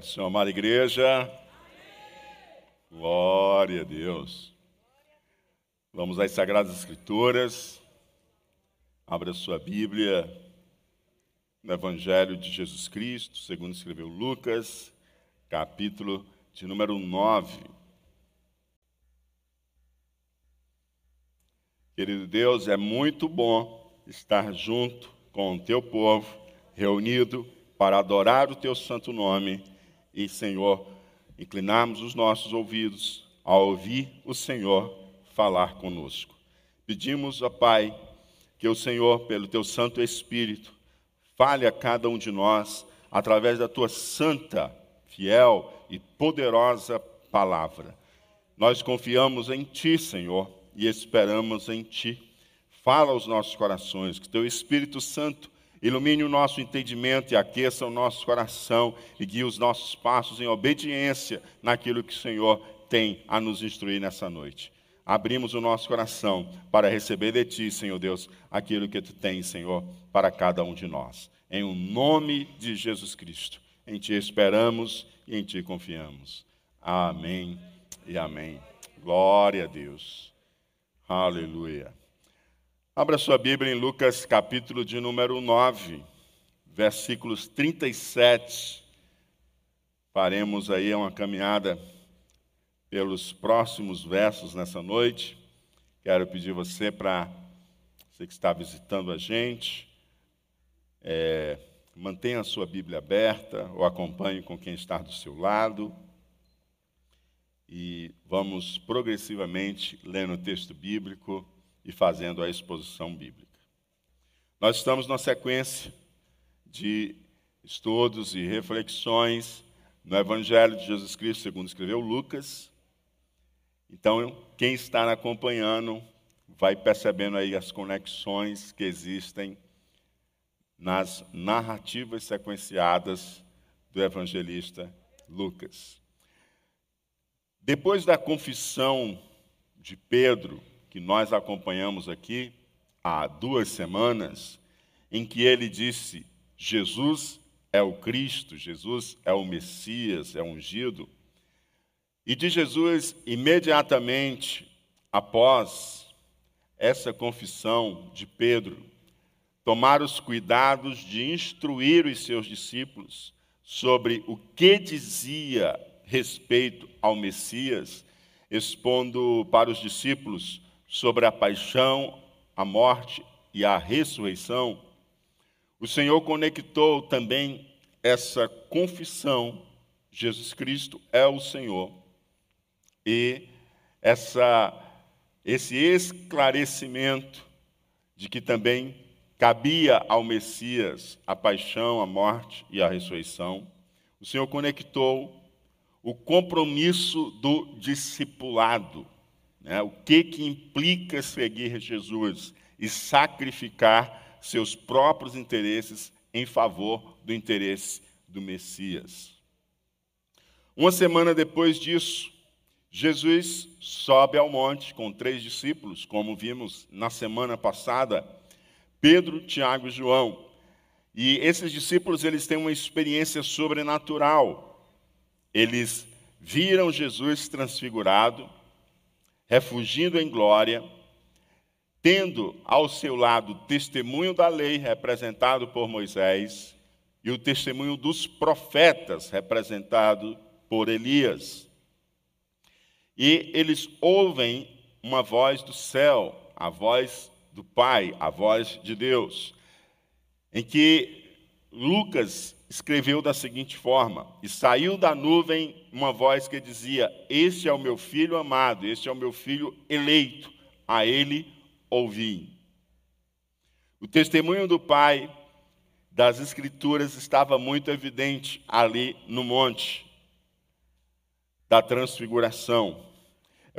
Do Senhor, amada igreja. Glória a Deus. Vamos às Sagradas Escrituras. Abra sua Bíblia no Evangelho de Jesus Cristo, segundo escreveu Lucas, capítulo de número 9. Querido Deus, é muito bom estar junto com o teu povo, reunido para adorar o teu santo nome e, Senhor, inclinarmos os nossos ouvidos a ouvir o Senhor falar conosco. Pedimos, ó Pai, que o Senhor, pelo teu Santo Espírito, fale a cada um de nós através da tua santa, fiel e poderosa palavra. Nós confiamos em ti, Senhor, e esperamos em ti. Fala aos nossos corações, que teu Espírito Santo Ilumine o nosso entendimento e aqueça o nosso coração e guie os nossos passos em obediência naquilo que o Senhor tem a nos instruir nessa noite. Abrimos o nosso coração para receber de Ti, Senhor Deus, aquilo que Tu tens, Senhor, para cada um de nós. Em o nome de Jesus Cristo. Em Ti esperamos e em Ti confiamos. Amém e amém. Glória a Deus. Aleluia. Abra sua Bíblia em Lucas capítulo de número 9, versículos 37. Faremos aí uma caminhada pelos próximos versos nessa noite. Quero pedir você para, você que está visitando a gente, é, mantenha a sua Bíblia aberta ou acompanhe com quem está do seu lado. E vamos progressivamente lendo o texto bíblico e fazendo a exposição bíblica. Nós estamos na sequência de estudos e reflexões no Evangelho de Jesus Cristo, segundo escreveu Lucas. Então, quem está acompanhando vai percebendo aí as conexões que existem nas narrativas sequenciadas do evangelista Lucas. Depois da confissão de Pedro, que nós acompanhamos aqui há duas semanas, em que ele disse: Jesus é o Cristo, Jesus é o Messias, é ungido. E de Jesus, imediatamente após essa confissão de Pedro, tomar os cuidados de instruir os seus discípulos sobre o que dizia respeito ao Messias, expondo para os discípulos sobre a paixão, a morte e a ressurreição, o Senhor conectou também essa confissão: Jesus Cristo é o Senhor, e essa, esse esclarecimento de que também cabia ao Messias a paixão, a morte e a ressurreição, o Senhor conectou o compromisso do discipulado né? O que, que implica seguir Jesus e sacrificar seus próprios interesses em favor do interesse do Messias. Uma semana depois disso, Jesus sobe ao monte com três discípulos, como vimos na semana passada, Pedro, Tiago e João. E esses discípulos, eles têm uma experiência sobrenatural. Eles viram Jesus transfigurado, refugindo em glória, tendo ao seu lado o testemunho da lei representado por Moisés e o testemunho dos profetas representado por Elias. E eles ouvem uma voz do céu, a voz do Pai, a voz de Deus, em que Lucas escreveu da seguinte forma: E saiu da nuvem uma voz que dizia: Este é o meu filho amado, este é o meu filho eleito, a ele ouvi. O testemunho do Pai das Escrituras estava muito evidente ali no monte da transfiguração.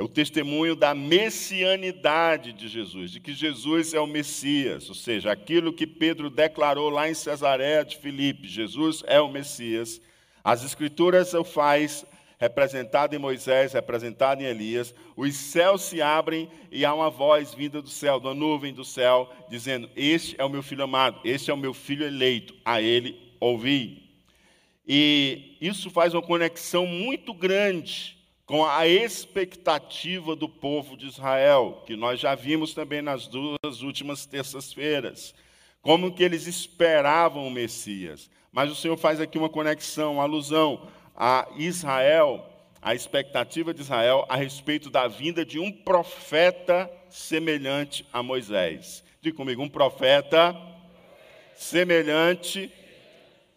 É o testemunho da messianidade de Jesus, de que Jesus é o Messias, ou seja, aquilo que Pedro declarou lá em Cesareia de Filipe, Jesus é o Messias. As Escrituras o faz representado em Moisés, representado em Elias. Os céus se abrem e há uma voz vinda do céu, da nuvem do céu, dizendo: Este é o meu filho amado, este é o meu filho eleito, a ele ouvi. E isso faz uma conexão muito grande com a expectativa do povo de Israel, que nós já vimos também nas duas últimas terças-feiras, como que eles esperavam o Messias. Mas o Senhor faz aqui uma conexão, uma alusão a Israel, a expectativa de Israel a respeito da vinda de um profeta semelhante a Moisés. Diga comigo, um profeta semelhante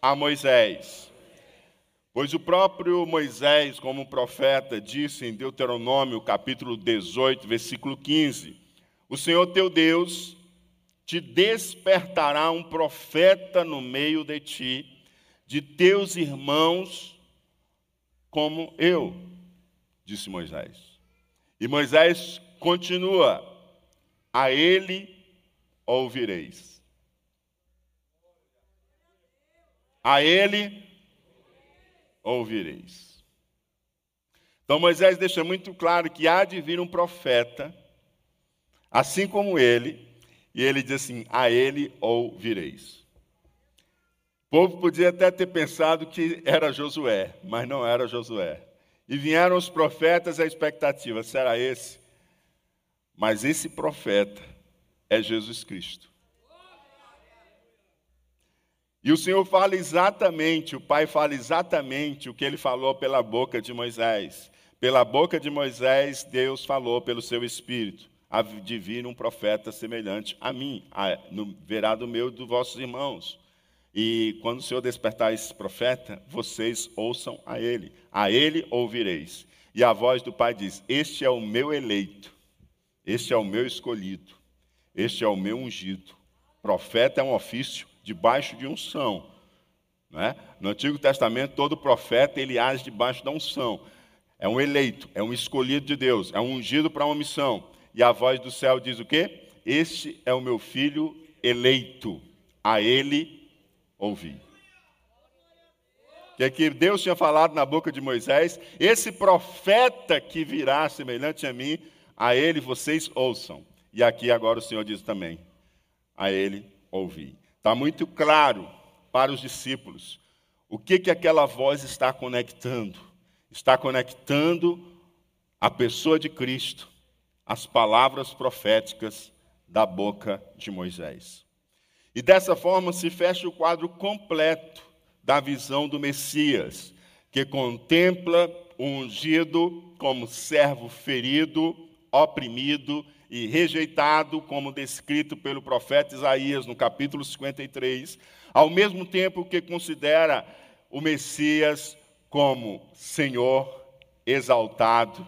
a Moisés. Pois o próprio Moisés, como profeta, disse em Deuteronômio, capítulo 18, versículo 15: O Senhor teu Deus te despertará um profeta no meio de ti, de teus irmãos, como eu, disse Moisés. E Moisés continua: A ele ouvireis. A ele ouvireis. Então Moisés deixa muito claro que há de vir um profeta, assim como ele, e ele diz assim: a ele ouvireis. O povo podia até ter pensado que era Josué, mas não era Josué. E vieram os profetas, a expectativa será esse. Mas esse profeta é Jesus Cristo. E o Senhor fala exatamente, o Pai fala exatamente o que ele falou pela boca de Moisés. Pela boca de Moisés, Deus falou pelo seu Espírito, a de vir um profeta semelhante a mim, a, no verado meu e dos vossos irmãos. E quando o Senhor despertar esse profeta, vocês ouçam a ele, a ele ouvireis. E a voz do Pai diz: Este é o meu eleito, este é o meu escolhido, este é o meu ungido. Profeta é um ofício debaixo de unção. Né? No Antigo Testamento, todo profeta ele age debaixo da unção. É um eleito, é um escolhido de Deus, é um ungido para uma missão. E a voz do céu diz o quê? Este é o meu filho eleito, a ele ouvi. Que é que Deus tinha falado na boca de Moisés, esse profeta que virá semelhante a mim, a ele vocês ouçam. E aqui agora o Senhor diz também, a ele ouvi. Está muito claro para os discípulos o que, que aquela voz está conectando. Está conectando a pessoa de Cristo, as palavras proféticas da boca de Moisés. E dessa forma se fecha o quadro completo da visão do Messias, que contempla o ungido como servo ferido, oprimido e rejeitado, como descrito pelo profeta Isaías no capítulo 53, ao mesmo tempo que considera o Messias como Senhor exaltado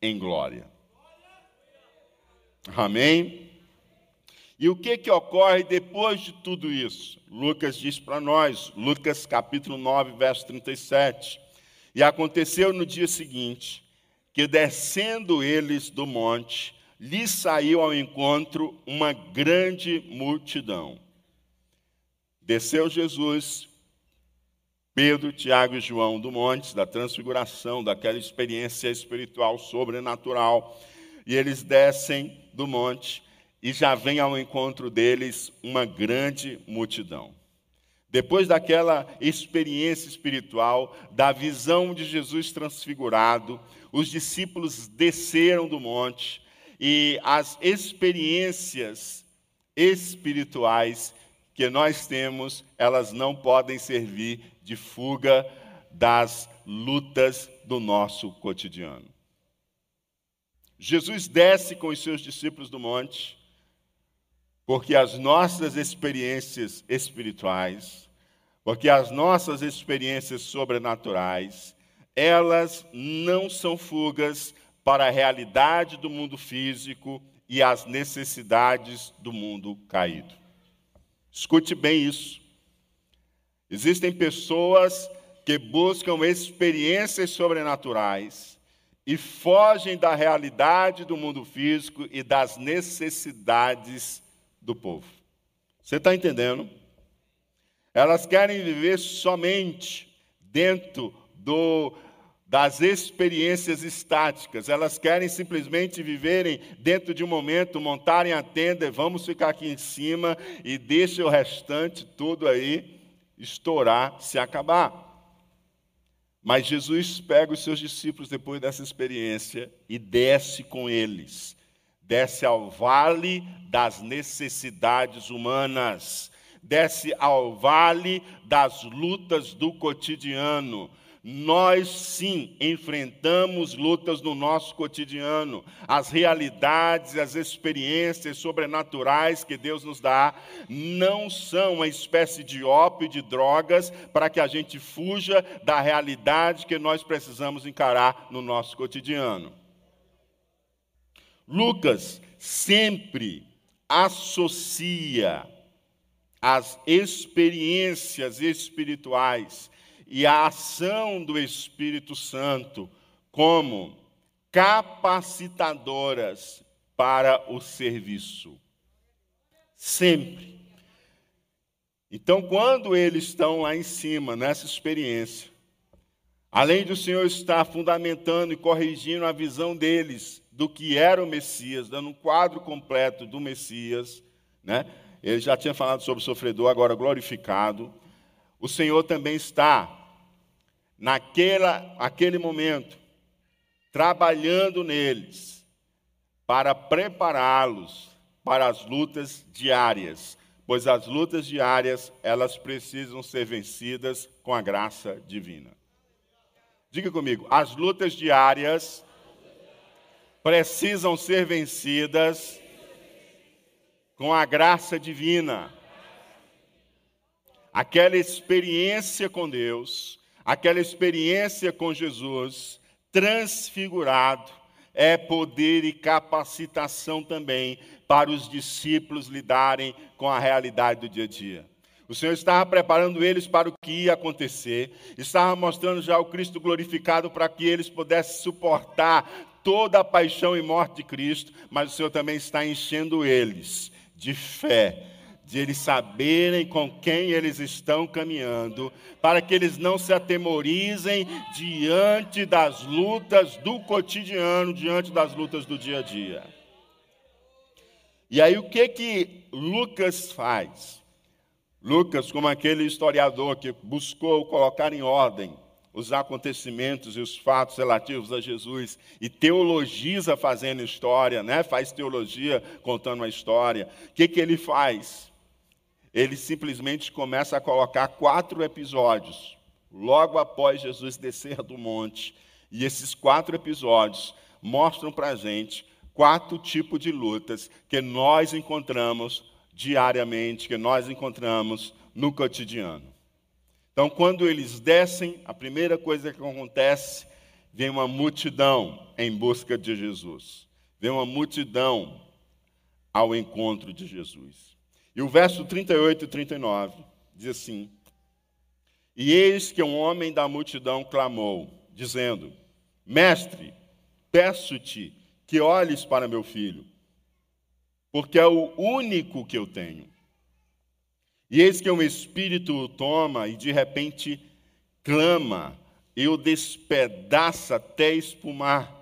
em glória. Amém? E o que, que ocorre depois de tudo isso? Lucas diz para nós, Lucas capítulo 9, verso 37. E aconteceu no dia seguinte que, descendo eles do monte, lhe saiu ao encontro uma grande multidão. Desceu Jesus, Pedro, Tiago e João do monte da transfiguração, daquela experiência espiritual sobrenatural, e eles descem do monte e já vem ao encontro deles uma grande multidão. Depois daquela experiência espiritual, da visão de Jesus transfigurado, os discípulos desceram do monte e as experiências espirituais que nós temos, elas não podem servir de fuga das lutas do nosso cotidiano. Jesus desce com os seus discípulos do monte, porque as nossas experiências espirituais, porque as nossas experiências sobrenaturais, elas não são fugas para a realidade do mundo físico e as necessidades do mundo caído. Escute bem isso. Existem pessoas que buscam experiências sobrenaturais e fogem da realidade do mundo físico e das necessidades do povo. Você está entendendo? Elas querem viver somente dentro do das experiências estáticas. Elas querem simplesmente viverem dentro de um momento, montarem a tenda vamos ficar aqui em cima e deixa o restante tudo aí estourar, se acabar. Mas Jesus pega os seus discípulos depois dessa experiência e desce com eles. Desce ao vale das necessidades humanas, desce ao vale das lutas do cotidiano, nós sim enfrentamos lutas no nosso cotidiano. As realidades, as experiências sobrenaturais que Deus nos dá não são uma espécie de ópio de drogas para que a gente fuja da realidade que nós precisamos encarar no nosso cotidiano. Lucas sempre associa as experiências espirituais e a ação do Espírito Santo como capacitadoras para o serviço. Sempre. Então, quando eles estão lá em cima, nessa experiência, além do Senhor estar fundamentando e corrigindo a visão deles do que era o Messias, dando um quadro completo do Messias, né? Ele já tinha falado sobre o sofredor, agora glorificado. O Senhor também está naquela, aquele momento, trabalhando neles para prepará-los para as lutas diárias, pois as lutas diárias, elas precisam ser vencidas com a graça divina. Diga comigo, as lutas diárias precisam ser vencidas com a graça divina. Aquela experiência com Deus, aquela experiência com Jesus, transfigurado, é poder e capacitação também para os discípulos lidarem com a realidade do dia a dia. O Senhor estava preparando eles para o que ia acontecer, estava mostrando já o Cristo glorificado para que eles pudessem suportar toda a paixão e morte de Cristo, mas o Senhor também está enchendo eles de fé, de eles saberem com quem eles estão caminhando, para que eles não se atemorizem diante das lutas do cotidiano, diante das lutas do dia a dia. E aí o que que Lucas faz? Lucas, como aquele historiador que buscou colocar em ordem os acontecimentos e os fatos relativos a Jesus e teologiza fazendo história, né? Faz teologia contando a história. O que que ele faz? Ele simplesmente começa a colocar quatro episódios, logo após Jesus descer do monte. E esses quatro episódios mostram para a gente quatro tipos de lutas que nós encontramos diariamente, que nós encontramos no cotidiano. Então, quando eles descem, a primeira coisa que acontece, vem uma multidão em busca de Jesus. Vem uma multidão ao encontro de Jesus. E o verso 38 e 39 diz assim: E eis que um homem da multidão clamou, dizendo: Mestre, peço-te que olhes para meu filho, porque é o único que eu tenho. E eis que um espírito o toma e de repente clama e o despedaça até espumar,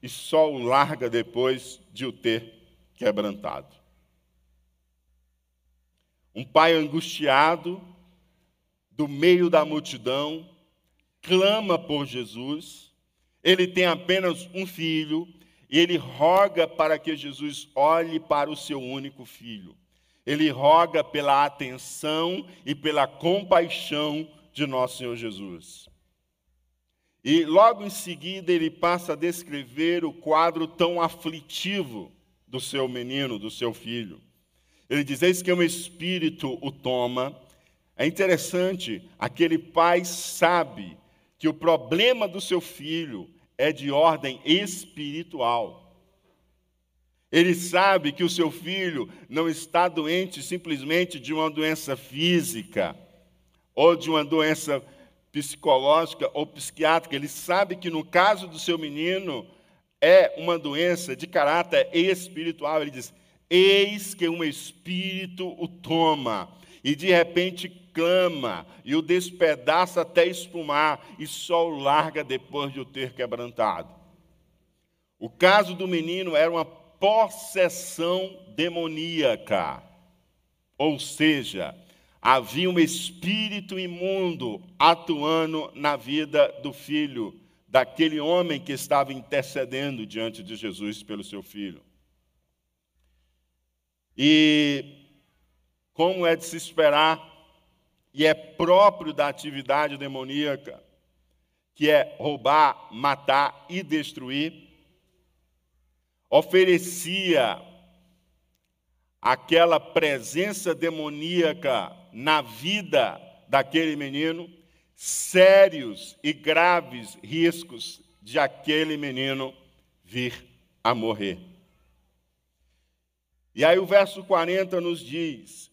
e só o larga depois de o ter quebrantado. Um pai angustiado, do meio da multidão, clama por Jesus. Ele tem apenas um filho e ele roga para que Jesus olhe para o seu único filho. Ele roga pela atenção e pela compaixão de nosso Senhor Jesus. E logo em seguida ele passa a descrever o quadro tão aflitivo do seu menino, do seu filho. Ele diz: Eis que um espírito o toma. É interessante, aquele pai sabe que o problema do seu filho é de ordem espiritual. Ele sabe que o seu filho não está doente simplesmente de uma doença física ou de uma doença psicológica ou psiquiátrica. Ele sabe que no caso do seu menino é uma doença de caráter espiritual. Ele diz: Eis que um espírito o toma, e de repente clama, e o despedaça até espumar, e só o larga depois de o ter quebrantado. O caso do menino era uma possessão demoníaca, ou seja, havia um espírito imundo atuando na vida do filho, daquele homem que estava intercedendo diante de Jesus pelo seu filho. E, como é de se esperar, e é próprio da atividade demoníaca, que é roubar, matar e destruir, oferecia aquela presença demoníaca na vida daquele menino sérios e graves riscos de aquele menino vir a morrer. E aí o verso 40 nos diz: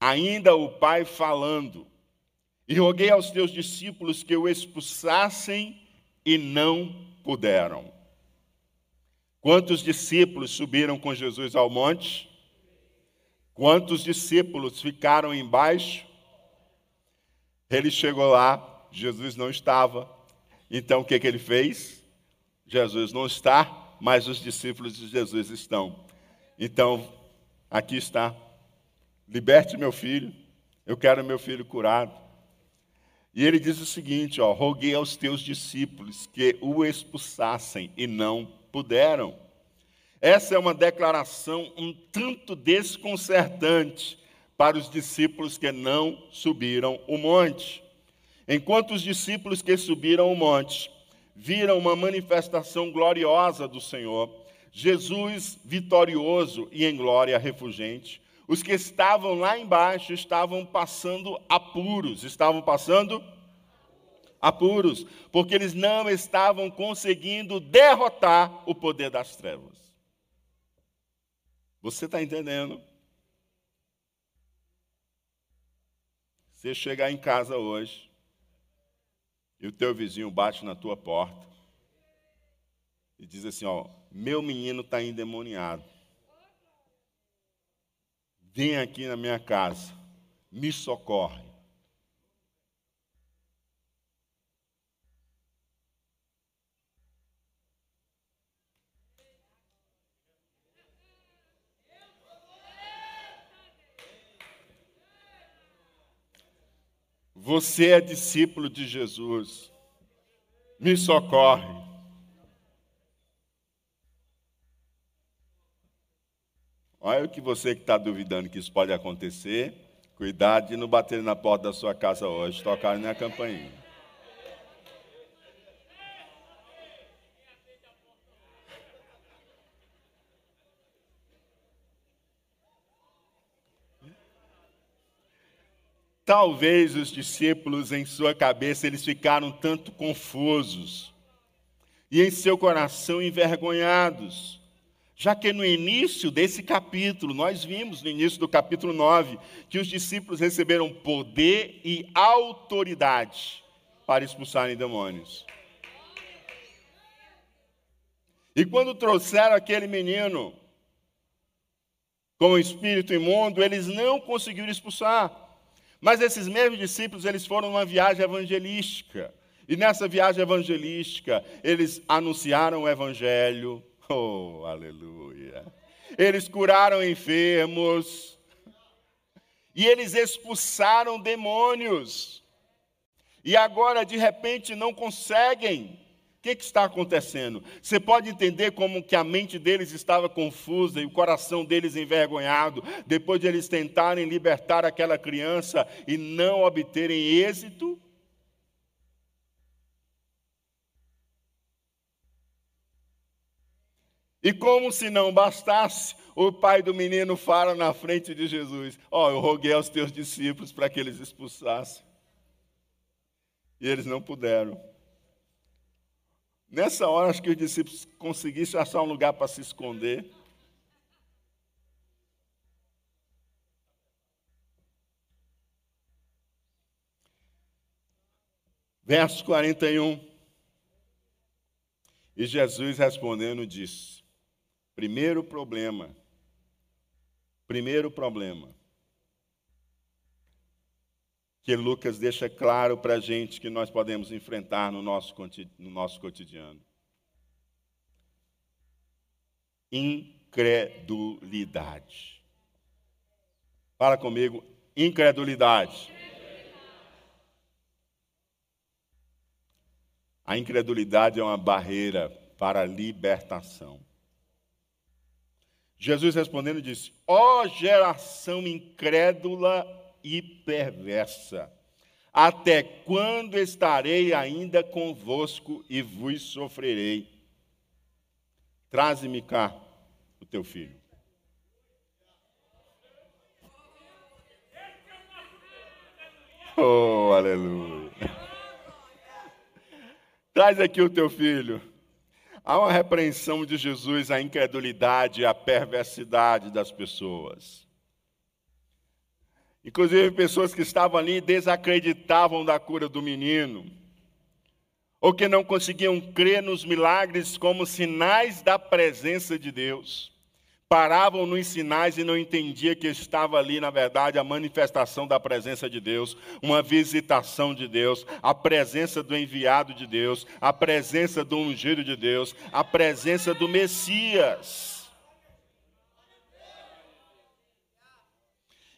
Ainda o pai falando, e roguei aos teus discípulos que o expulsassem e não puderam. Quantos discípulos subiram com Jesus ao monte? Quantos discípulos ficaram embaixo? Ele chegou lá, Jesus não estava. Então o que, que ele fez? Jesus não está, mas os discípulos de Jesus estão. Então, aqui está. Liberte meu filho, eu quero meu filho curado. E ele diz o seguinte: ó, roguei aos teus discípulos que o expulsassem e não puderam. Essa é uma declaração um tanto desconcertante para os discípulos que não subiram o monte. Enquanto os discípulos que subiram o monte viram uma manifestação gloriosa do Senhor, Jesus vitorioso e em glória refugente, os que estavam lá embaixo estavam passando apuros, estavam passando apuros, porque eles não estavam conseguindo derrotar o poder das trevas. Você está entendendo? Você chegar em casa hoje e o teu vizinho bate na tua porta e diz assim: Ó, meu menino está endemoniado. Vem aqui na minha casa, me socorre. Você é discípulo de Jesus. Me socorre. Olha o que você que está duvidando que isso pode acontecer. Cuidado de não bater na porta da sua casa hoje, tocar na campainha. Talvez os discípulos, em sua cabeça, eles ficaram tanto confusos e em seu coração envergonhados, já que no início desse capítulo, nós vimos no início do capítulo 9, que os discípulos receberam poder e autoridade para expulsarem demônios. E quando trouxeram aquele menino com o espírito imundo, eles não conseguiram expulsar. Mas esses mesmos discípulos, eles foram numa viagem evangelística. E nessa viagem evangelística, eles anunciaram o evangelho. Oh, aleluia. Eles curaram enfermos. E eles expulsaram demônios. E agora, de repente, não conseguem o que, que, está acontecendo? Você pode entender como que a mente deles estava confusa e o coração deles envergonhado, depois de eles tentarem libertar aquela criança e não obterem êxito? E como se não bastasse, o pai do menino fala na frente de Jesus: Ó, oh, eu roguei aos teus discípulos para que eles expulsassem. E eles não puderam. Nessa hora, acho que os discípulos conseguissem achar um lugar para se esconder. Verso 41. E Jesus respondendo disse: Primeiro problema, primeiro problema, que Lucas deixa claro para a gente que nós podemos enfrentar no nosso, no nosso cotidiano. Incredulidade. Fala comigo, incredulidade. A incredulidade é uma barreira para a libertação. Jesus respondendo disse: Ó oh, geração incrédula e perversa, até quando estarei ainda convosco e vos sofrerei? Traze-me cá o teu filho. Oh, aleluia. Traz aqui o teu filho. Há uma repreensão de Jesus à incredulidade e à perversidade das pessoas. Inclusive, pessoas que estavam ali desacreditavam da cura do menino, ou que não conseguiam crer nos milagres como sinais da presença de Deus paravam nos sinais e não entendia que estava ali, na verdade, a manifestação da presença de Deus, uma visitação de Deus, a presença do enviado de Deus, a presença do ungido de Deus, a presença do Messias.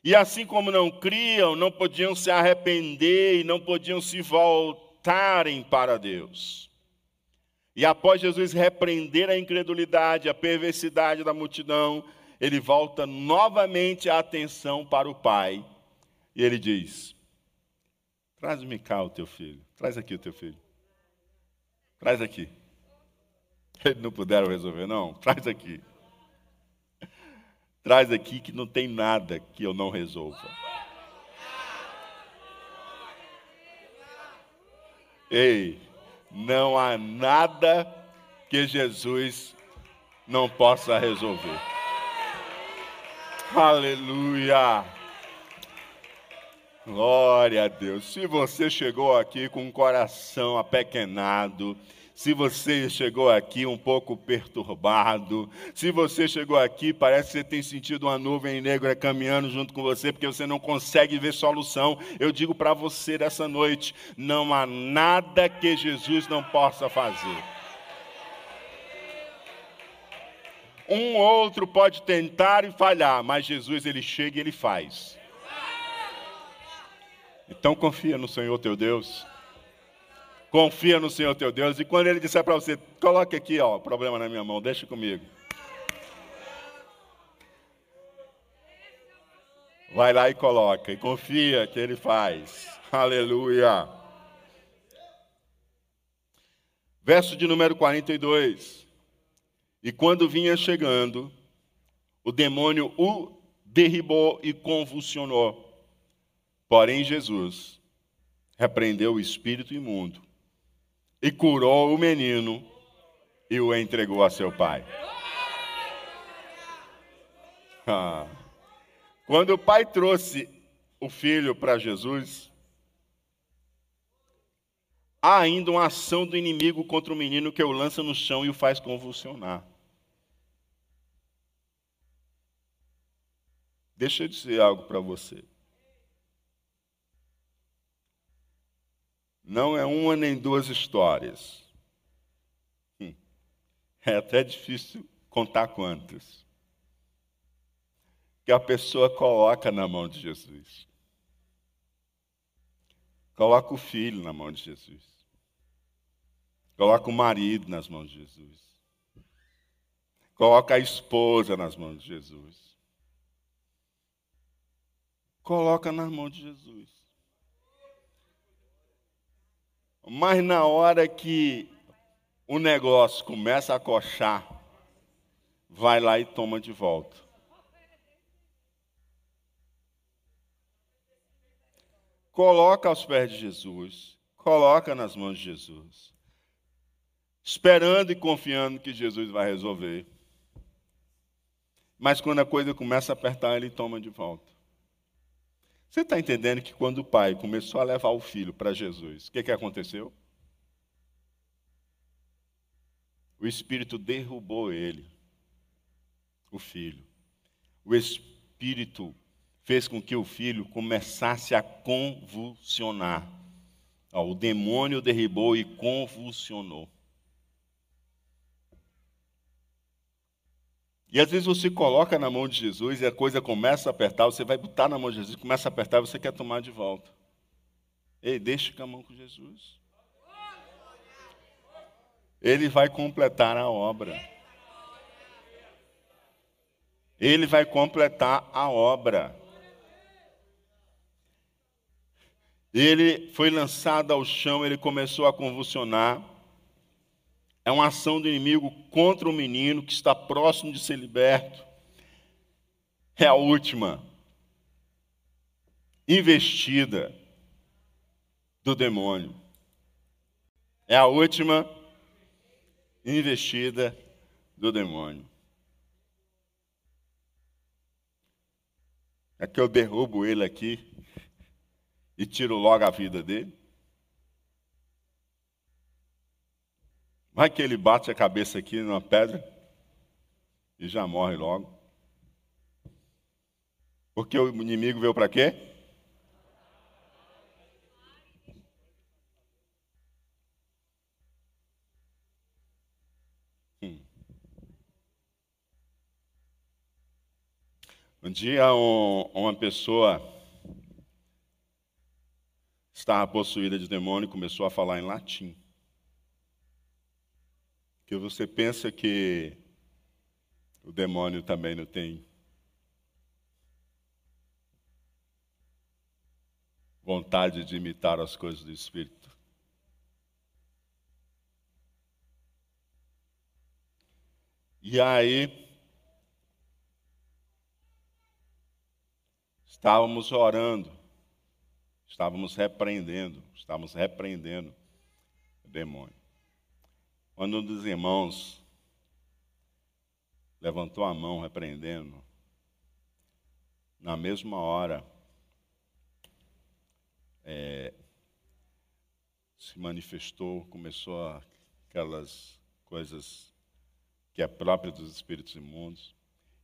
E assim como não criam, não podiam se arrepender e não podiam se voltarem para Deus. E após Jesus repreender a incredulidade, a perversidade da multidão, ele volta novamente a atenção para o Pai. E ele diz: Traz-me cá o teu filho. Traz aqui o teu filho. Traz aqui. Eles não puderam resolver, não? Traz aqui. Traz aqui que não tem nada que eu não resolva. Ei, não há nada que Jesus não possa resolver. Aleluia! Glória a Deus. Se você chegou aqui com um coração apequenado, se você chegou aqui um pouco perturbado, se você chegou aqui, parece que você tem sentido uma nuvem negra caminhando junto com você, porque você não consegue ver solução, eu digo para você dessa noite: não há nada que Jesus não possa fazer. Um outro pode tentar e falhar, mas Jesus ele chega e ele faz. Então confia no Senhor teu Deus. Confia no Senhor teu Deus. E quando ele disser para você, coloque aqui, ó, o problema na minha mão, deixa comigo. Vai lá e coloca. E confia que ele faz. Aleluia. Verso de número 42. E quando vinha chegando, o demônio o derribou e convulsionou. Porém, Jesus repreendeu o espírito imundo e curou o menino e o entregou a seu pai. Ah. Quando o pai trouxe o filho para Jesus, há ainda uma ação do inimigo contra o menino que o lança no chão e o faz convulsionar. Deixa eu dizer algo para você. Não é uma nem duas histórias. Hum. É até difícil contar quantas. Que a pessoa coloca na mão de Jesus. Coloca o filho na mão de Jesus. Coloca o marido nas mãos de Jesus. Coloca a esposa nas mãos de Jesus. Coloca nas mãos de Jesus. Mas na hora que o negócio começa a coxar, vai lá e toma de volta. Coloca aos pés de Jesus, coloca nas mãos de Jesus, esperando e confiando que Jesus vai resolver. Mas quando a coisa começa a apertar, ele toma de volta. Você está entendendo que quando o pai começou a levar o filho para Jesus, o que, que aconteceu? O Espírito derrubou ele, o filho. O Espírito fez com que o filho começasse a convulsionar. o demônio derribou e convulsionou. E às vezes você coloca na mão de Jesus e a coisa começa a apertar, você vai botar na mão de Jesus, começa a apertar e você quer tomar de volta. Ei, deixa com a mão com Jesus. Ele vai completar a obra. Ele vai completar a obra. Ele foi lançado ao chão, ele começou a convulsionar. É uma ação do inimigo contra o menino que está próximo de ser liberto. É a última investida do demônio. É a última investida do demônio. É que eu derrubo ele aqui e tiro logo a vida dele. Vai que ele bate a cabeça aqui numa pedra e já morre logo. Porque o inimigo veio para quê? Hum. Um dia um, uma pessoa estava possuída de demônio e começou a falar em latim que você pensa que o demônio também não tem vontade de imitar as coisas do Espírito. E aí, estávamos orando, estávamos repreendendo, estávamos repreendendo o demônio. Quando um dos irmãos levantou a mão repreendendo, na mesma hora, é, se manifestou, começou aquelas coisas que é própria dos espíritos imundos.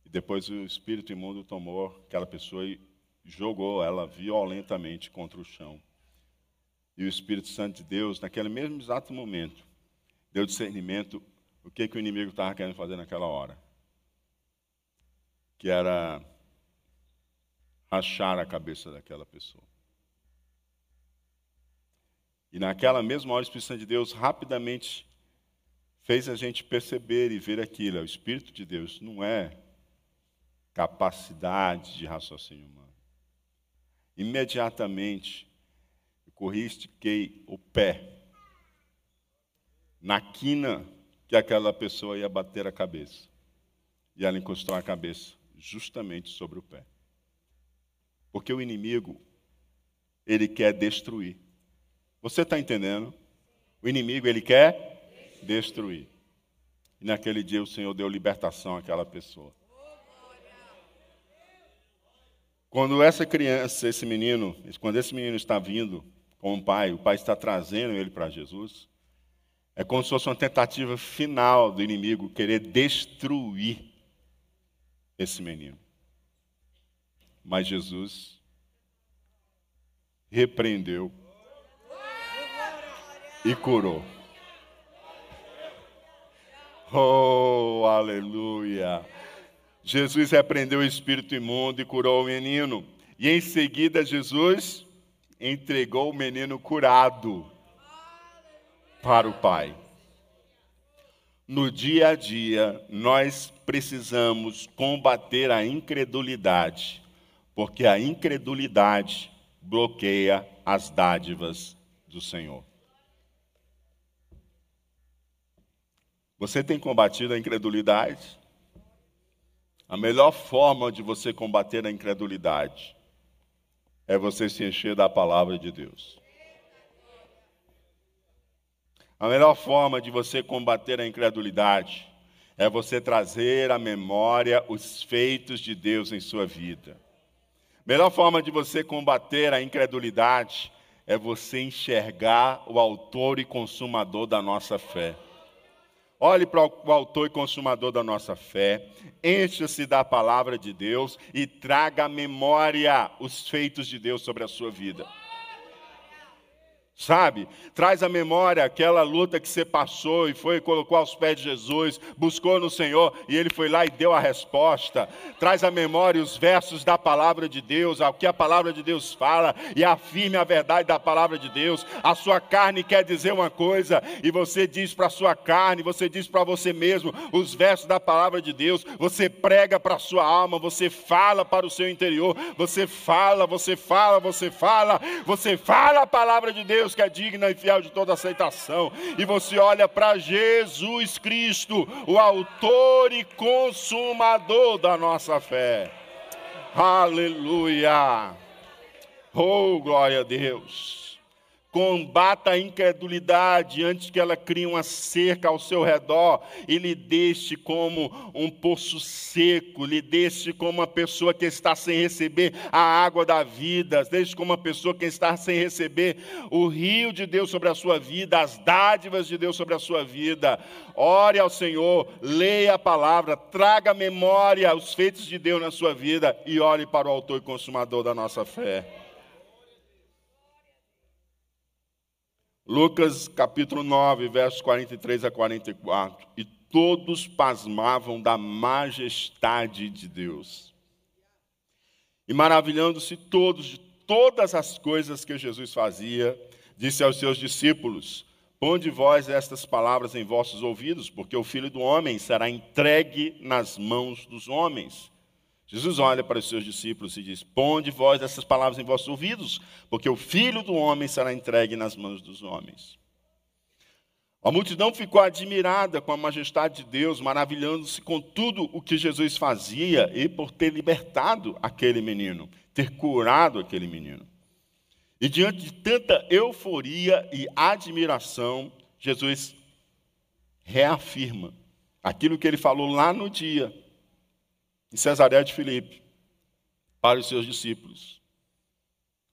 E depois o espírito imundo tomou aquela pessoa e jogou ela violentamente contra o chão. E o Espírito Santo de Deus, naquele mesmo exato momento, deu discernimento o que, que o inimigo estava querendo fazer naquela hora. Que era rachar a cabeça daquela pessoa. E naquela mesma hora, o Espírito Santo de Deus rapidamente fez a gente perceber e ver aquilo. O Espírito de Deus não é capacidade de raciocínio humano. Imediatamente, eu corri estiquei o pé na quina que aquela pessoa ia bater a cabeça. E ela encostou a cabeça justamente sobre o pé. Porque o inimigo, ele quer destruir. Você está entendendo? O inimigo, ele quer destruir. E naquele dia o Senhor deu libertação àquela pessoa. Quando essa criança, esse menino, quando esse menino está vindo com o pai, o pai está trazendo ele para Jesus, é como se fosse uma tentativa final do inimigo querer destruir esse menino. Mas Jesus repreendeu e curou. Oh, aleluia! Jesus repreendeu o espírito imundo e curou o menino. E em seguida, Jesus entregou o menino curado para o Pai. No dia a dia, nós precisamos combater a incredulidade, porque a incredulidade bloqueia as dádivas do Senhor. Você tem combatido a incredulidade? A melhor forma de você combater a incredulidade é você se encher da palavra de Deus. A melhor forma de você combater a incredulidade é você trazer à memória os feitos de Deus em sua vida. A melhor forma de você combater a incredulidade é você enxergar o autor e consumador da nossa fé. Olhe para o autor e consumador da nossa fé, encha-se da palavra de Deus e traga à memória os feitos de Deus sobre a sua vida. Sabe? Traz à memória aquela luta que você passou e foi, colocou aos pés de Jesus, buscou no Senhor e ele foi lá e deu a resposta. Traz à memória os versos da palavra de Deus, o que a palavra de Deus fala e afirme a verdade da palavra de Deus. A sua carne quer dizer uma coisa e você diz para a sua carne, você diz para você mesmo os versos da palavra de Deus. Você prega para a sua alma, você fala para o seu interior, você fala, você fala, você fala, você fala a palavra de Deus Deus que é digna e fiel de toda aceitação. E você olha para Jesus Cristo, o autor e consumador da nossa fé. Aleluia! Oh, glória a Deus! Combata a incredulidade antes que ela crie uma cerca ao seu redor e lhe deixe como um poço seco, lhe deixe como uma pessoa que está sem receber a água da vida, deixe como uma pessoa que está sem receber o rio de Deus sobre a sua vida, as dádivas de Deus sobre a sua vida. Ore ao Senhor, leia a palavra, traga memória os feitos de Deus na sua vida e ore para o autor e consumador da nossa fé. Lucas capítulo 9, versos 43 a 44. E todos pasmavam da majestade de Deus. E maravilhando-se todos de todas as coisas que Jesus fazia, disse aos seus discípulos: Ponde vós estas palavras em vossos ouvidos, porque o filho do homem será entregue nas mãos dos homens. Jesus olha para os seus discípulos e diz: Ponde vós essas palavras em vossos ouvidos, porque o filho do homem será entregue nas mãos dos homens. A multidão ficou admirada com a majestade de Deus, maravilhando-se com tudo o que Jesus fazia e por ter libertado aquele menino, ter curado aquele menino. E diante de tanta euforia e admiração, Jesus reafirma aquilo que ele falou lá no dia em Cesareia de Filipe, para os seus discípulos.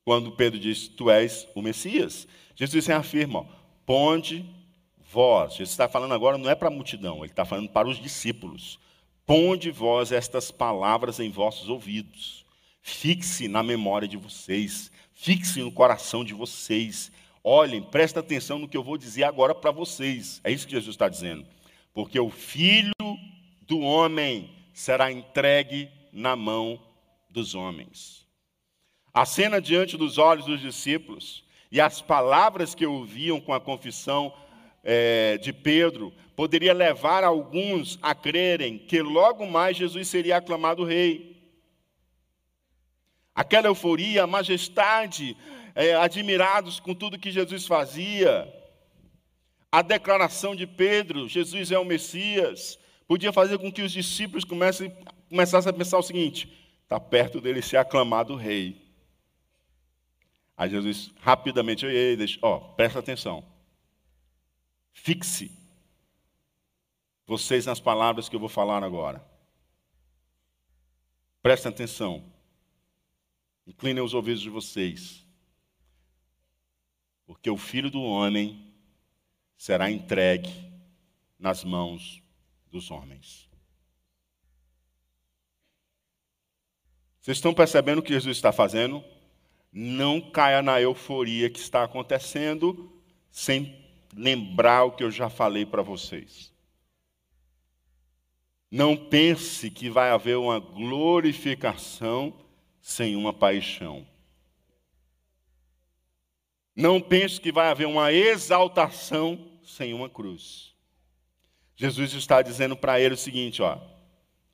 Quando Pedro diz, Tu és o Messias, Jesus reafirma, ponde vós. Jesus está falando agora, não é para a multidão, ele está falando para os discípulos. Ponde vós estas palavras em vossos ouvidos. Fixe na memória de vocês, fixe no coração de vocês. Olhem, presta atenção no que eu vou dizer agora para vocês. É isso que Jesus está dizendo. Porque o filho do homem será entregue na mão dos homens. A cena diante dos olhos dos discípulos e as palavras que ouviam com a confissão é, de Pedro poderia levar alguns a crerem que logo mais Jesus seria aclamado rei. Aquela euforia, a majestade, é, admirados com tudo que Jesus fazia, a declaração de Pedro: Jesus é o Messias, podia fazer com que os discípulos comecem, começassem a pensar o seguinte: está perto dele ser aclamado rei. Aí Jesus rapidamente, ei, ei, deixa, ó, presta atenção. Fixe vocês nas palavras que eu vou falar agora. Prestem atenção. Inclinem os ouvidos de vocês. Porque o filho do homem será entregue nas mãos dos homens. Vocês estão percebendo o que Jesus está fazendo? Não caia na euforia que está acontecendo sem lembrar o que eu já falei para vocês. Não pense que vai haver uma glorificação sem uma paixão. Não pense que vai haver uma exaltação sem uma cruz. Jesus está dizendo para ele o seguinte, ó: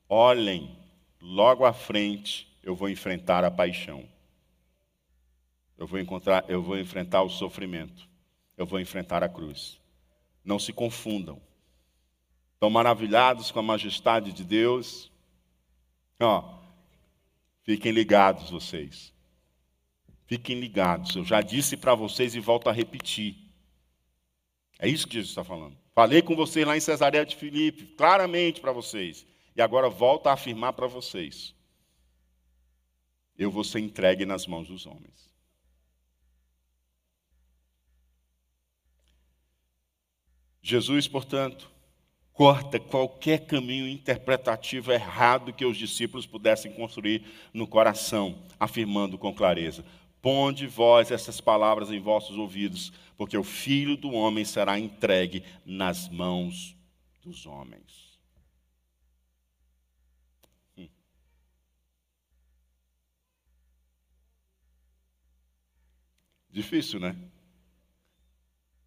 Olhem, logo à frente eu vou enfrentar a paixão. Eu vou encontrar, eu vou enfrentar o sofrimento. Eu vou enfrentar a cruz. Não se confundam. Estão maravilhados com a majestade de Deus? Ó, fiquem ligados vocês. Fiquem ligados. Eu já disse para vocês e volto a repetir. É isso que Jesus está falando. Falei com vocês lá em Cesareia de Filipe, claramente para vocês. E agora volto a afirmar para vocês. Eu vou ser entregue nas mãos dos homens. Jesus, portanto, corta qualquer caminho interpretativo errado que os discípulos pudessem construir no coração, afirmando com clareza: Ponde vós essas palavras em vossos ouvidos, porque o filho do homem será entregue nas mãos dos homens. Hum. Difícil, né?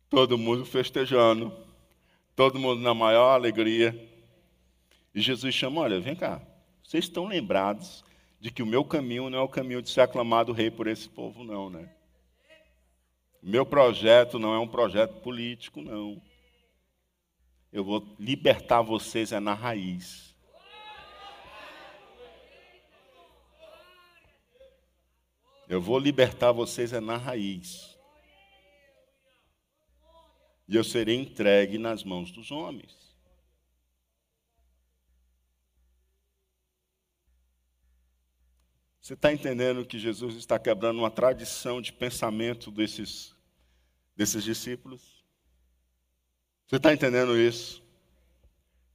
Todo mundo festejando, todo mundo na maior alegria. E Jesus chama: olha, vem cá, vocês estão lembrados de que o meu caminho não é o caminho de ser aclamado rei por esse povo, não, né? Meu projeto não é um projeto político, não. Eu vou libertar vocês é na raiz. Eu vou libertar vocês é na raiz. E eu serei entregue nas mãos dos homens. Você está entendendo que Jesus está quebrando uma tradição de pensamento desses, desses discípulos? Você está entendendo isso?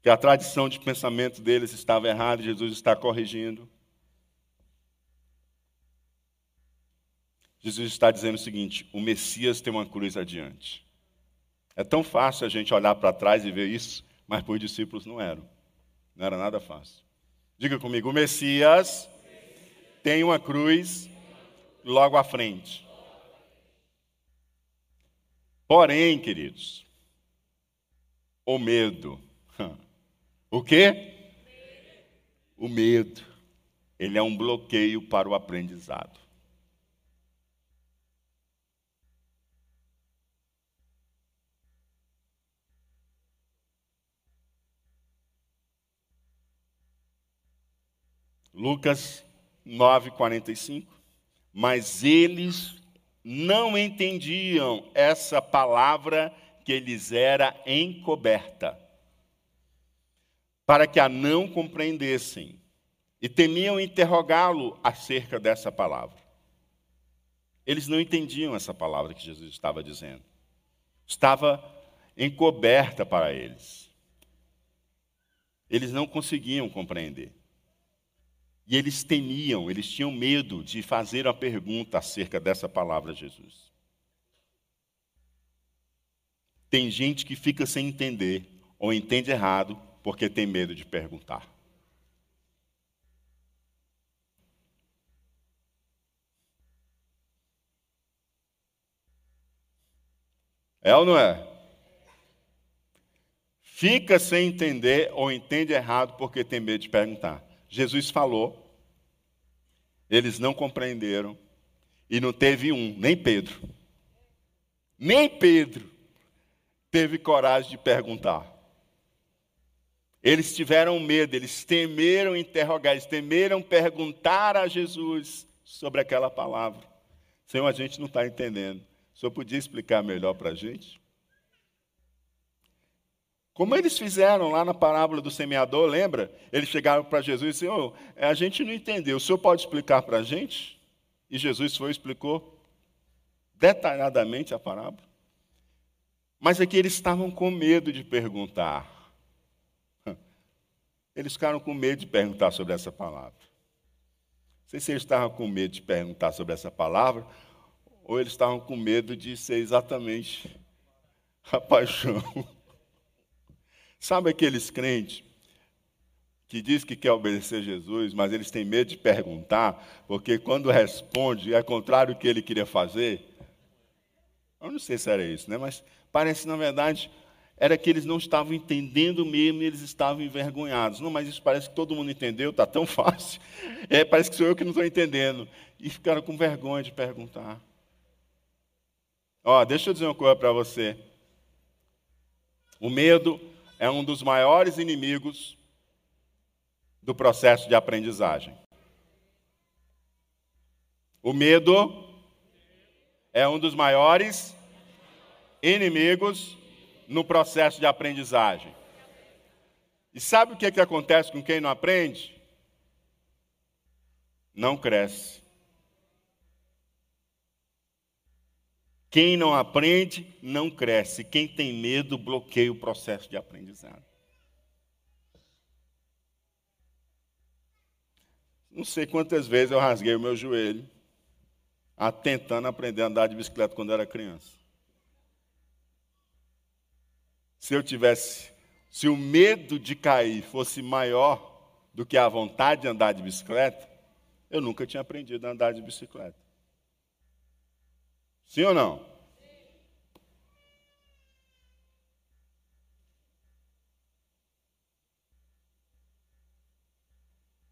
Que a tradição de pensamento deles estava errada e Jesus está corrigindo. Jesus está dizendo o seguinte: o Messias tem uma cruz adiante. É tão fácil a gente olhar para trás e ver isso, mas para os discípulos não era. Não era nada fácil. Diga comigo: o Messias tem uma cruz logo à frente. Porém, queridos, o medo. O quê? O medo. Ele é um bloqueio para o aprendizado. Lucas 9:45. Mas eles não entendiam essa palavra que lhes era encoberta, para que a não compreendessem, e temiam interrogá-lo acerca dessa palavra. Eles não entendiam essa palavra que Jesus estava dizendo. Estava encoberta para eles. Eles não conseguiam compreender. E eles temiam, eles tinham medo de fazer a pergunta acerca dessa palavra Jesus. Tem gente que fica sem entender, ou entende errado, porque tem medo de perguntar. É ou não é? Fica sem entender ou entende errado porque tem medo de perguntar. Jesus falou, eles não compreenderam, e não teve um, nem Pedro. Nem Pedro teve coragem de perguntar. Eles tiveram medo, eles temeram interrogar, eles temeram perguntar a Jesus sobre aquela palavra. Senhor, a gente não está entendendo. O senhor podia explicar melhor para a gente? Como eles fizeram lá na parábola do semeador, lembra? Eles chegaram para Jesus e disseram: oh, a gente não entendeu, o senhor pode explicar para a gente? E Jesus foi e explicou detalhadamente a parábola. Mas aqui eles estavam com medo de perguntar. Eles ficaram com medo de perguntar sobre essa palavra. Não sei se eles estavam com medo de perguntar sobre essa palavra, ou eles estavam com medo de ser exatamente a paixão Sabe aqueles crentes que diz que quer obedecer Jesus, mas eles têm medo de perguntar, porque quando responde é contrário do que ele queria fazer? Eu não sei se era isso, né? mas parece, na verdade, era que eles não estavam entendendo mesmo eles estavam envergonhados. Não, mas isso parece que todo mundo entendeu, está tão fácil. É, parece que sou eu que não estou entendendo. E ficaram com vergonha de perguntar. Ó, deixa eu dizer uma coisa para você. O medo é um dos maiores inimigos do processo de aprendizagem. O medo é um dos maiores inimigos no processo de aprendizagem. E sabe o que, é que acontece com quem não aprende? Não cresce. Quem não aprende, não cresce. Quem tem medo, bloqueia o processo de aprendizado. Não sei quantas vezes eu rasguei o meu joelho tentando aprender a andar de bicicleta quando era criança. Se eu tivesse, se o medo de cair fosse maior do que a vontade de andar de bicicleta, eu nunca tinha aprendido a andar de bicicleta. Sim ou não?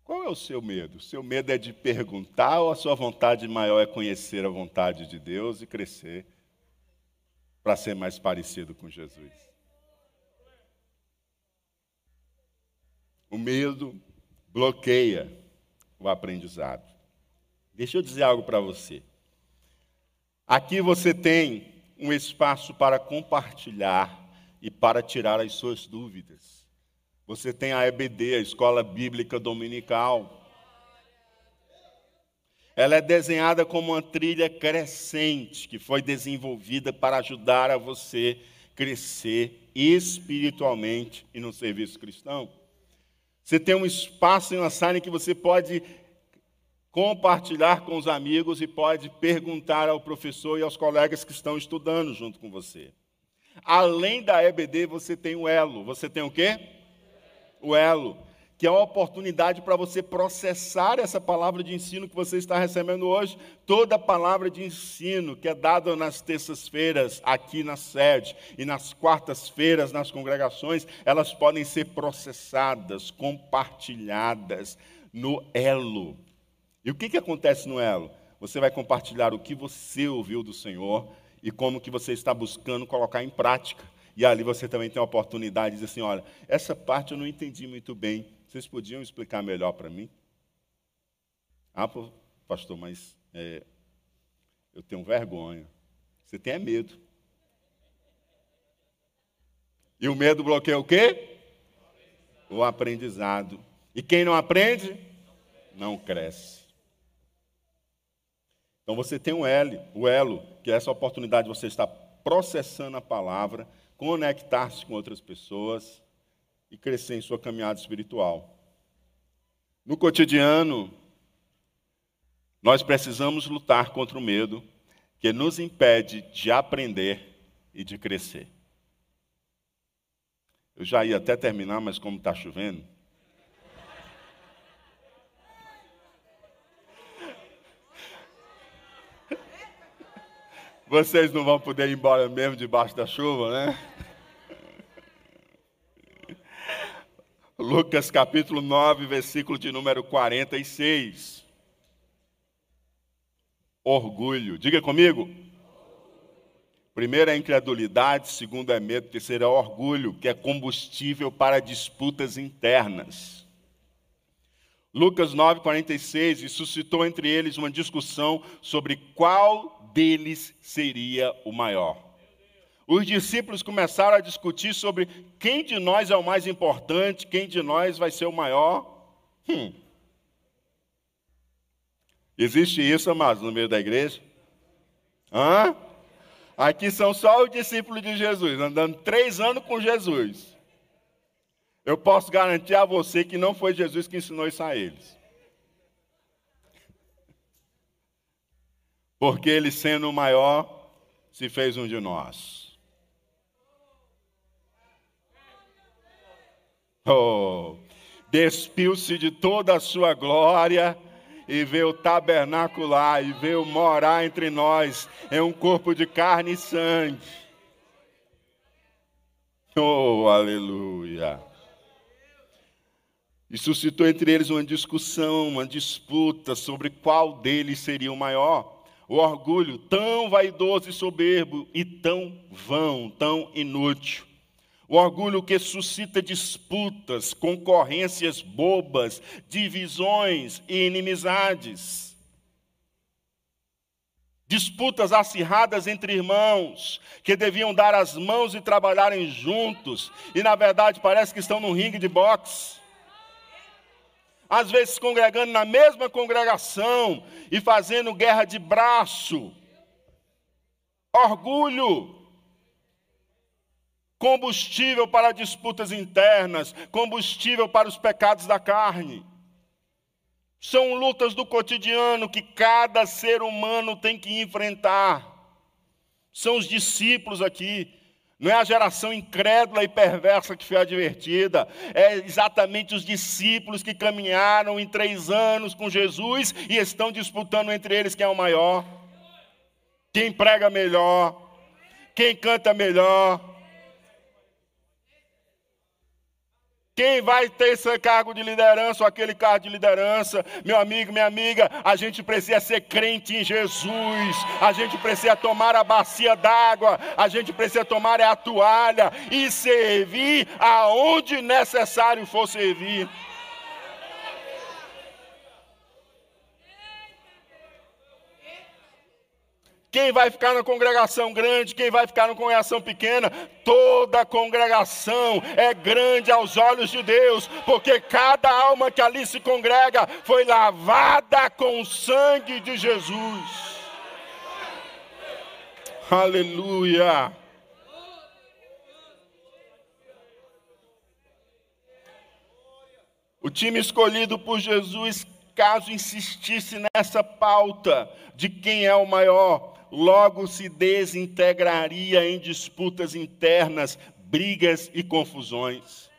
Qual é o seu medo? O seu medo é de perguntar ou a sua vontade maior é conhecer a vontade de Deus e crescer para ser mais parecido com Jesus? O medo bloqueia o aprendizado. Deixa eu dizer algo para você. Aqui você tem um espaço para compartilhar e para tirar as suas dúvidas. Você tem a EBD, a Escola Bíblica Dominical. Ela é desenhada como uma trilha crescente que foi desenvolvida para ajudar a você crescer espiritualmente e no serviço cristão. Você tem um espaço em uma sala em que você pode compartilhar com os amigos e pode perguntar ao professor e aos colegas que estão estudando junto com você. Além da EBD, você tem o elo. Você tem o quê? o elo, que é uma oportunidade para você processar essa palavra de ensino que você está recebendo hoje. Toda palavra de ensino que é dada nas terças-feiras aqui na sede e nas quartas-feiras nas congregações, elas podem ser processadas, compartilhadas no elo. E o que, que acontece no elo? Você vai compartilhar o que você ouviu do Senhor e como que você está buscando colocar em prática. E ali você também tem a oportunidade de dizer assim: olha, essa parte eu não entendi muito bem. Vocês podiam explicar melhor para mim? Ah, pastor, mas é, eu tenho vergonha. Você tem medo. E o medo bloqueia o quê? O aprendizado. E quem não aprende, não cresce. Então você tem um L, o elo, que é essa oportunidade de você estar processando a palavra conectar-se com outras pessoas e crescer em sua caminhada espiritual. No cotidiano, nós precisamos lutar contra o medo que nos impede de aprender e de crescer. Eu já ia até terminar, mas como está chovendo. Vocês não vão poder ir embora mesmo debaixo da chuva, né? Lucas capítulo 9, versículo de número 46. Orgulho. Diga comigo. Primeiro é incredulidade, segundo é medo, terceiro é orgulho, que é combustível para disputas internas. Lucas 9, 46, e suscitou entre eles uma discussão sobre qual deles seria o maior. Os discípulos começaram a discutir sobre quem de nós é o mais importante, quem de nós vai ser o maior. Hum. Existe isso, amados, no meio da igreja? Hã? Aqui são só os discípulos de Jesus, andando três anos com Jesus. Eu posso garantir a você que não foi Jesus que ensinou isso a eles. Porque ele, sendo o maior, se fez um de nós. Oh, despiu-se de toda a sua glória e veio tabernacular e veio morar entre nós em um corpo de carne e sangue. Oh, aleluia. E suscitou entre eles uma discussão, uma disputa sobre qual deles seria o maior o orgulho tão vaidoso e soberbo e tão vão, tão inútil. O orgulho que suscita disputas, concorrências bobas, divisões e inimizades. Disputas acirradas entre irmãos, que deviam dar as mãos e trabalharem juntos, e na verdade parece que estão num ringue de boxe às vezes congregando na mesma congregação e fazendo guerra de braço. Orgulho. Combustível para disputas internas, combustível para os pecados da carne. São lutas do cotidiano que cada ser humano tem que enfrentar. São os discípulos aqui. Não é a geração incrédula e perversa que foi advertida, é exatamente os discípulos que caminharam em três anos com Jesus e estão disputando entre eles quem é o maior, quem prega melhor, quem canta melhor, Quem vai ter esse cargo de liderança ou aquele cargo de liderança? Meu amigo, minha amiga, a gente precisa ser crente em Jesus. A gente precisa tomar a bacia d'água. A gente precisa tomar a toalha e servir aonde necessário for servir. Quem vai ficar na congregação grande, quem vai ficar na congregação pequena, toda congregação é grande aos olhos de Deus, porque cada alma que ali se congrega foi lavada com o sangue de Jesus. Aleluia. O time escolhido por Jesus, caso insistisse nessa pauta de quem é o maior, logo se desintegraria em disputas internas, brigas e confusões.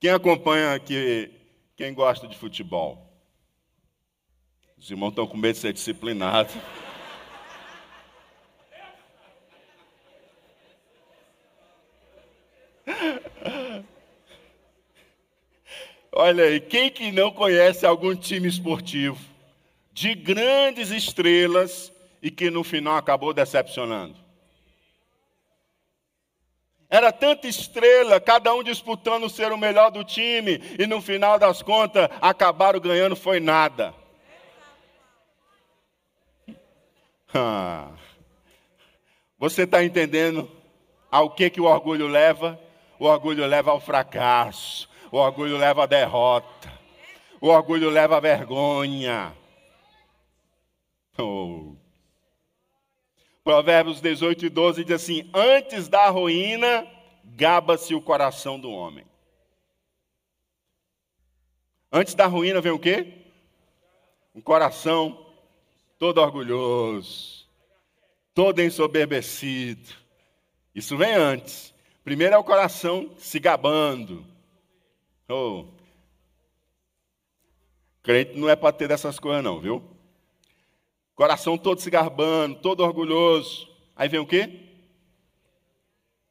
Quem acompanha aqui, quem gosta de futebol? Os irmãos estão com medo de ser disciplinados. Olha aí, quem que não conhece algum time esportivo de grandes estrelas e que no final acabou decepcionando? Era tanta estrela, cada um disputando ser o melhor do time, e no final das contas acabaram ganhando foi nada. Ah. Você está entendendo ao que, que o orgulho leva? O orgulho leva ao fracasso. O orgulho leva à derrota. O orgulho leva à vergonha. Oh. Provérbios 18 e 12 diz assim: Antes da ruína, gaba-se o coração do homem. Antes da ruína vem o quê? Um coração todo orgulhoso, todo ensoberbecido. Isso vem antes. Primeiro é o coração se gabando, Oh. Crente não é para ter dessas coisas, não, viu? Coração todo se garbando, todo orgulhoso. Aí vem o quê?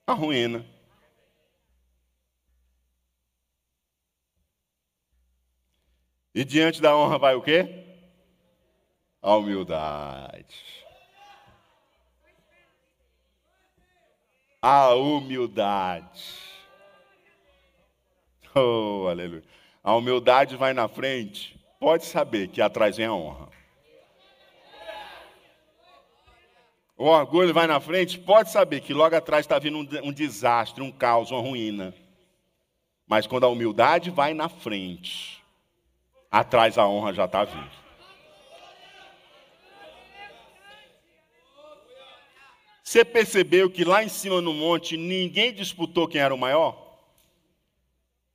A ruína. E diante da honra vai o quê? A humildade. A humildade. Oh, aleluia. A humildade vai na frente, pode saber que atrás vem a honra. O orgulho vai na frente, pode saber que logo atrás está vindo um, um desastre, um caos, uma ruína. Mas quando a humildade vai na frente, atrás a honra já está vindo. Você percebeu que lá em cima no monte ninguém disputou quem era o maior?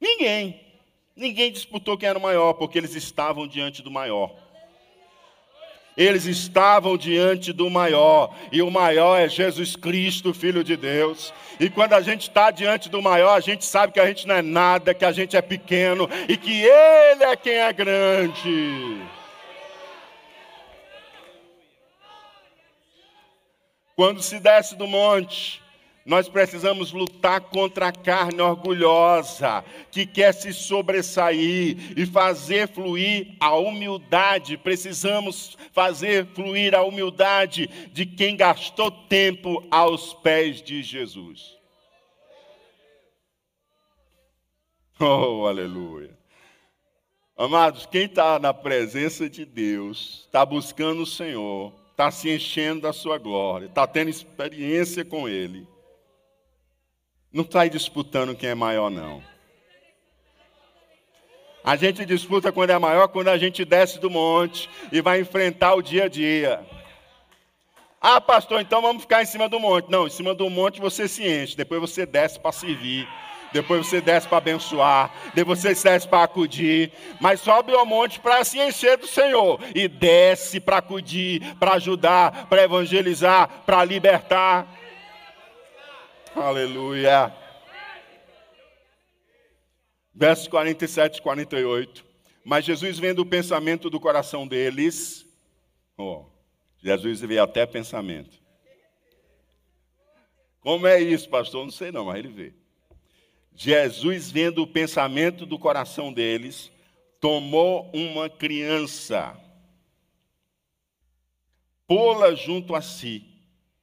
Ninguém. Ninguém disputou quem era o maior, porque eles estavam diante do maior. Eles estavam diante do maior, e o maior é Jesus Cristo, Filho de Deus. E quando a gente está diante do maior, a gente sabe que a gente não é nada, que a gente é pequeno e que Ele é quem é grande. Quando se desce do monte, nós precisamos lutar contra a carne orgulhosa, que quer se sobressair e fazer fluir a humildade. Precisamos fazer fluir a humildade de quem gastou tempo aos pés de Jesus. Oh, aleluia. Amados, quem está na presença de Deus, está buscando o Senhor, está se enchendo da sua glória, está tendo experiência com Ele não está disputando quem é maior, não. A gente disputa quando é maior, quando a gente desce do monte e vai enfrentar o dia a dia. Ah, pastor, então vamos ficar em cima do monte. Não, em cima do monte você se enche, depois você desce para servir. depois você desce para abençoar, depois você desce para acudir, mas sobe ao monte para se encher do Senhor e desce para acudir, para ajudar, para evangelizar, para libertar. Aleluia. Versos 47 e 48. Mas Jesus, vendo o pensamento do coração deles, oh, Jesus vê até pensamento. Como é isso, pastor? Não sei não, mas ele vê. Jesus, vendo o pensamento do coração deles, tomou uma criança, pô-la junto a si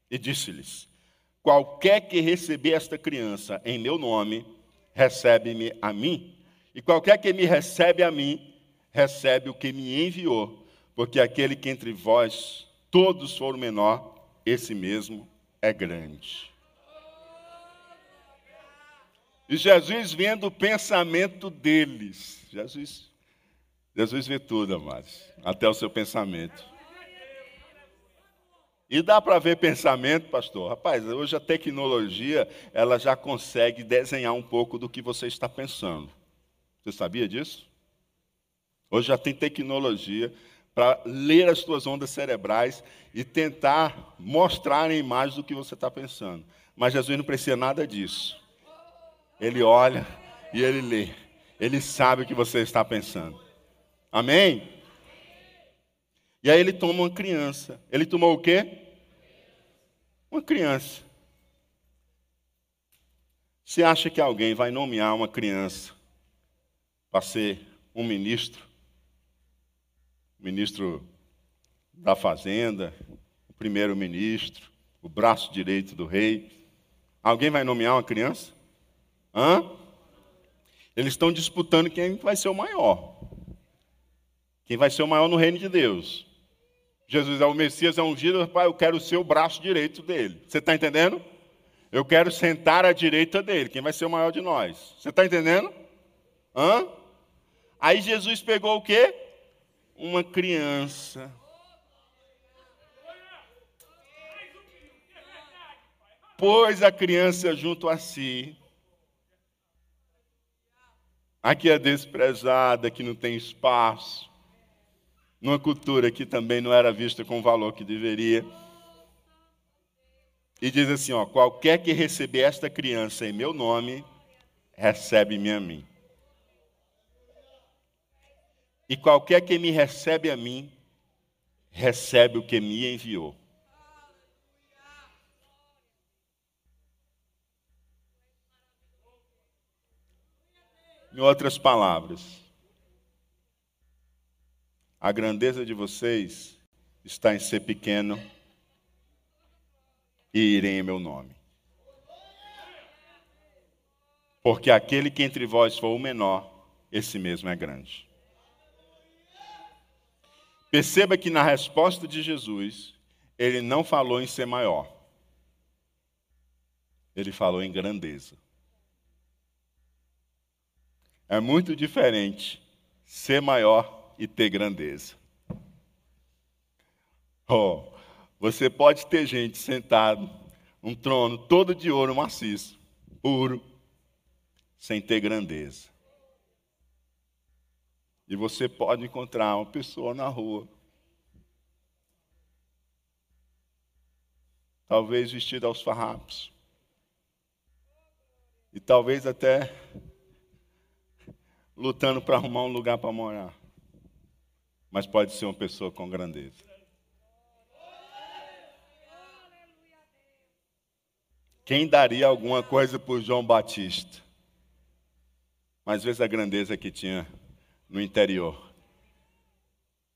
e disse-lhes: Qualquer que receber esta criança em meu nome, recebe-me a mim. E qualquer que me recebe a mim, recebe o que me enviou. Porque aquele que entre vós todos for menor, esse mesmo é grande. E Jesus vendo o pensamento deles. Jesus, Jesus vê tudo, amados, até o seu pensamento. E dá para ver pensamento, pastor? Rapaz, hoje a tecnologia, ela já consegue desenhar um pouco do que você está pensando. Você sabia disso? Hoje já tem tecnologia para ler as suas ondas cerebrais e tentar mostrar em imagem do que você está pensando. Mas Jesus não precisa nada disso. Ele olha e ele lê. Ele sabe o que você está pensando. Amém? E aí ele toma uma criança. Ele tomou o quê? Uma criança. Você acha que alguém vai nomear uma criança para ser um ministro? Ministro da Fazenda, o primeiro-ministro, o braço direito do rei. Alguém vai nomear uma criança? Hã? Eles estão disputando quem vai ser o maior. Quem vai ser o maior no reino de Deus. Jesus é o Messias, é ungido, pai, eu quero ser o braço direito dele. Você está entendendo? Eu quero sentar à direita dele. Quem vai ser o maior de nós? Você está entendendo? Hã? Aí Jesus pegou o quê? Uma criança. Pôs a criança junto a si. Aqui é desprezada, que não tem espaço. Numa cultura que também não era vista com o valor que deveria. E diz assim: ó, qualquer que receber esta criança em meu nome, recebe-me a mim. E qualquer que me recebe a mim, recebe o que me enviou. Em outras palavras, a grandeza de vocês está em ser pequeno e irem em meu nome. Porque aquele que entre vós for o menor, esse mesmo é grande. Perceba que na resposta de Jesus, ele não falou em ser maior, ele falou em grandeza. É muito diferente ser maior e ter grandeza. Oh, você pode ter gente sentado num trono todo de ouro maciço, puro, sem ter grandeza. E você pode encontrar uma pessoa na rua, talvez vestida aos farrapos, e talvez até lutando para arrumar um lugar para morar. Mas pode ser uma pessoa com grandeza. Quem daria alguma coisa por João Batista? Mas vezes a grandeza que tinha no interior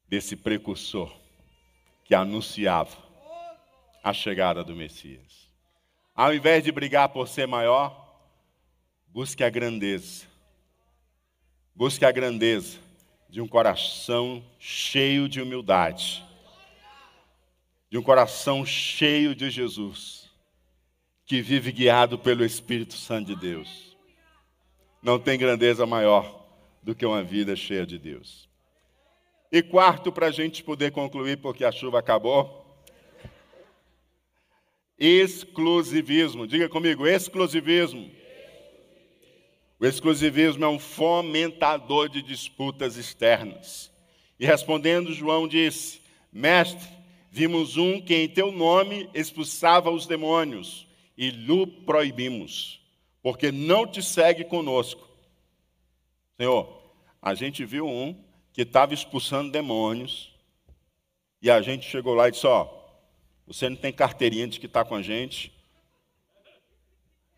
desse precursor que anunciava a chegada do Messias. Ao invés de brigar por ser maior, busque a grandeza Busque a grandeza de um coração cheio de humildade, de um coração cheio de Jesus, que vive guiado pelo Espírito Santo de Deus. Não tem grandeza maior do que uma vida cheia de Deus. E quarto, para a gente poder concluir, porque a chuva acabou. Exclusivismo. Diga comigo, exclusivismo. O exclusivismo é um fomentador de disputas externas. E respondendo, João disse: Mestre, vimos um que em teu nome expulsava os demônios e lhe proibimos, porque não te segue conosco. Senhor, a gente viu um que estava expulsando demônios e a gente chegou lá e disse: Ó, você não tem carteirinha de que está com a gente,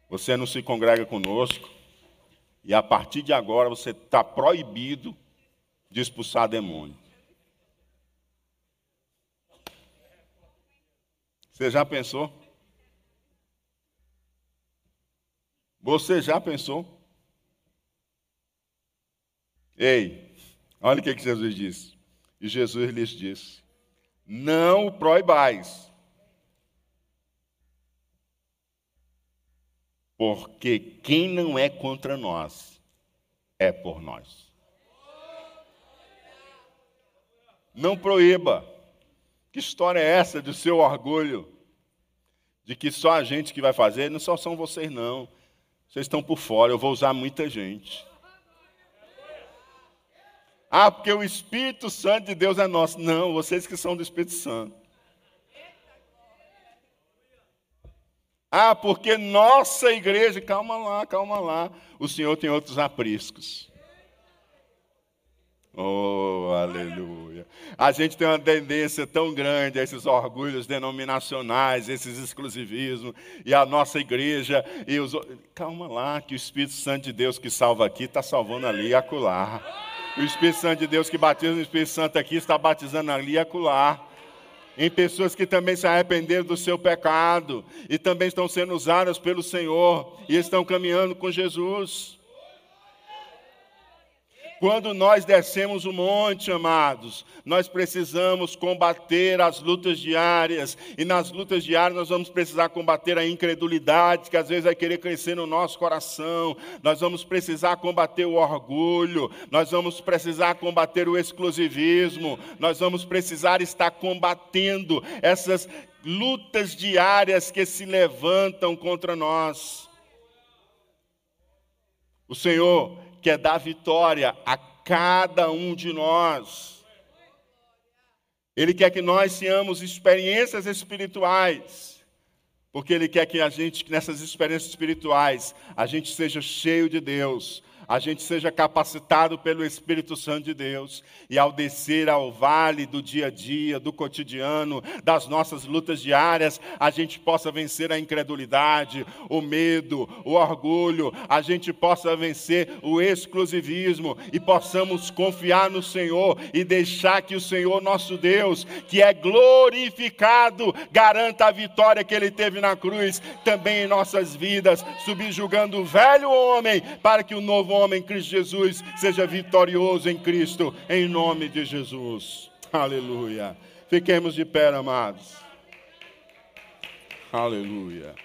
você não se congrega conosco, e a partir de agora você está proibido de expulsar demônio. Você já pensou? Você já pensou? Ei, olha o que, Jesus disse. E Jesus lhes disse: Não o proibais, porque quem não é contra nós é por nós. Não proíba. Que história é essa do seu orgulho? De que só a gente que vai fazer? Não só são vocês, não. Vocês estão por fora, eu vou usar muita gente. Ah, porque o Espírito Santo de Deus é nosso. Não, vocês que são do Espírito Santo. Ah, porque nossa igreja, calma lá, calma lá. O Senhor tem outros apriscos. Oh, aleluia. A gente tem uma tendência tão grande a esses orgulhos denominacionais, esses exclusivismos, e a nossa igreja, e os. Calma lá, que o Espírito Santo de Deus que salva aqui está salvando ali e acolá. O Espírito Santo de Deus que batiza no Espírito Santo aqui está batizando ali e acolá. Em pessoas que também se arrependeram do seu pecado e também estão sendo usadas pelo Senhor e estão caminhando com Jesus. Quando nós descemos o monte, amados, nós precisamos combater as lutas diárias, e nas lutas diárias nós vamos precisar combater a incredulidade, que às vezes vai querer crescer no nosso coração, nós vamos precisar combater o orgulho, nós vamos precisar combater o exclusivismo, nós vamos precisar estar combatendo essas lutas diárias que se levantam contra nós. O Senhor quer dar vitória a cada um de nós. Ele quer que nós tenhamos experiências espirituais, porque Ele quer que a gente, nessas experiências espirituais, a gente seja cheio de Deus, a gente seja capacitado pelo Espírito Santo de Deus e ao descer ao vale do dia a dia, do cotidiano, das nossas lutas diárias, a gente possa vencer a incredulidade, o medo, o orgulho, a gente possa vencer o exclusivismo e possamos confiar no Senhor e deixar que o Senhor nosso Deus, que é glorificado, garanta a vitória que ele teve na cruz também em nossas vidas, subjugando o velho homem para que o novo homem, Cristo Jesus, seja vitorioso em Cristo, em nome de Jesus. Aleluia. Fiquemos de pé, amados. Aleluia.